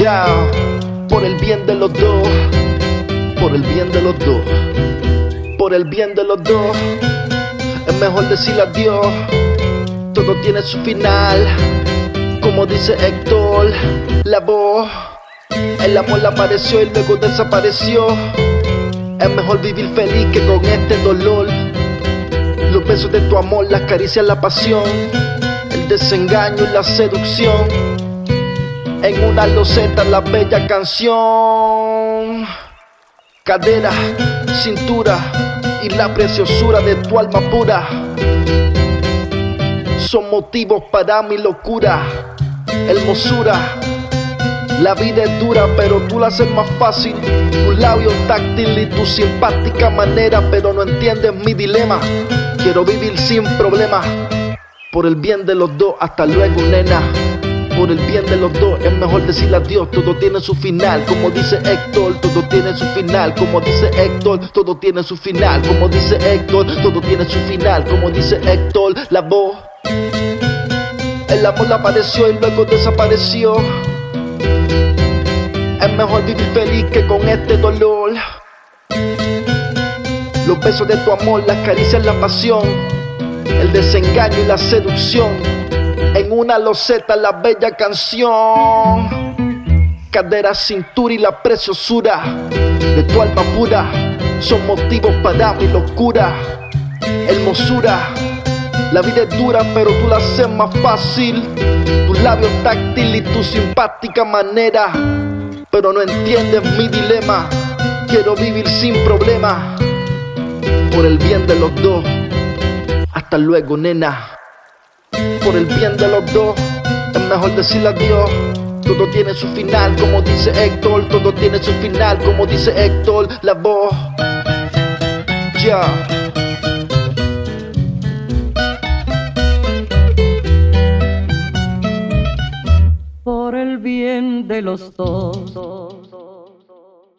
Ya, por el bien de los dos, por el bien de los dos, por el bien de los dos, es mejor decirle adiós. Todo tiene su final, como dice Héctor, la voz. El amor apareció y luego desapareció. Es mejor vivir feliz que con este dolor. Los besos de tu amor, las caricias, la pasión, el desengaño y la seducción. En una loseta la bella canción. Cadera, cintura y la preciosura de tu alma pura. Son motivos para mi locura, hermosura. La vida es dura, pero tú la haces más fácil. Tu labio táctil y tu simpática manera, pero no entiendes mi dilema. Quiero vivir sin problemas. Por el bien de los dos, hasta luego, nena. Por el bien de los dos, es mejor decirle adiós. Todo tiene su final, como dice Héctor. Todo tiene su final, como dice Héctor. Todo tiene su final, como dice Héctor. Todo tiene su final, como dice Héctor. La voz. El amor apareció y luego desapareció. Es mejor vivir feliz que con este dolor. Los besos de tu amor, las caricias, la pasión, el desengaño y la seducción. Una loseta, la bella canción. Cadera, cintura y la preciosura de tu alma pura son motivos para mi locura. Hermosura, la vida es dura, pero tú la haces más fácil. Tu labio táctil y tu simpática manera pero no entiendes mi dilema. Quiero vivir sin problema, por el bien de los dos. Hasta luego, nena. Por el bien de los dos, es mejor decirle adiós. Todo tiene su final, como dice Héctor. Todo tiene su final, como dice Héctor. La voz, ya. Por el bien de los dos.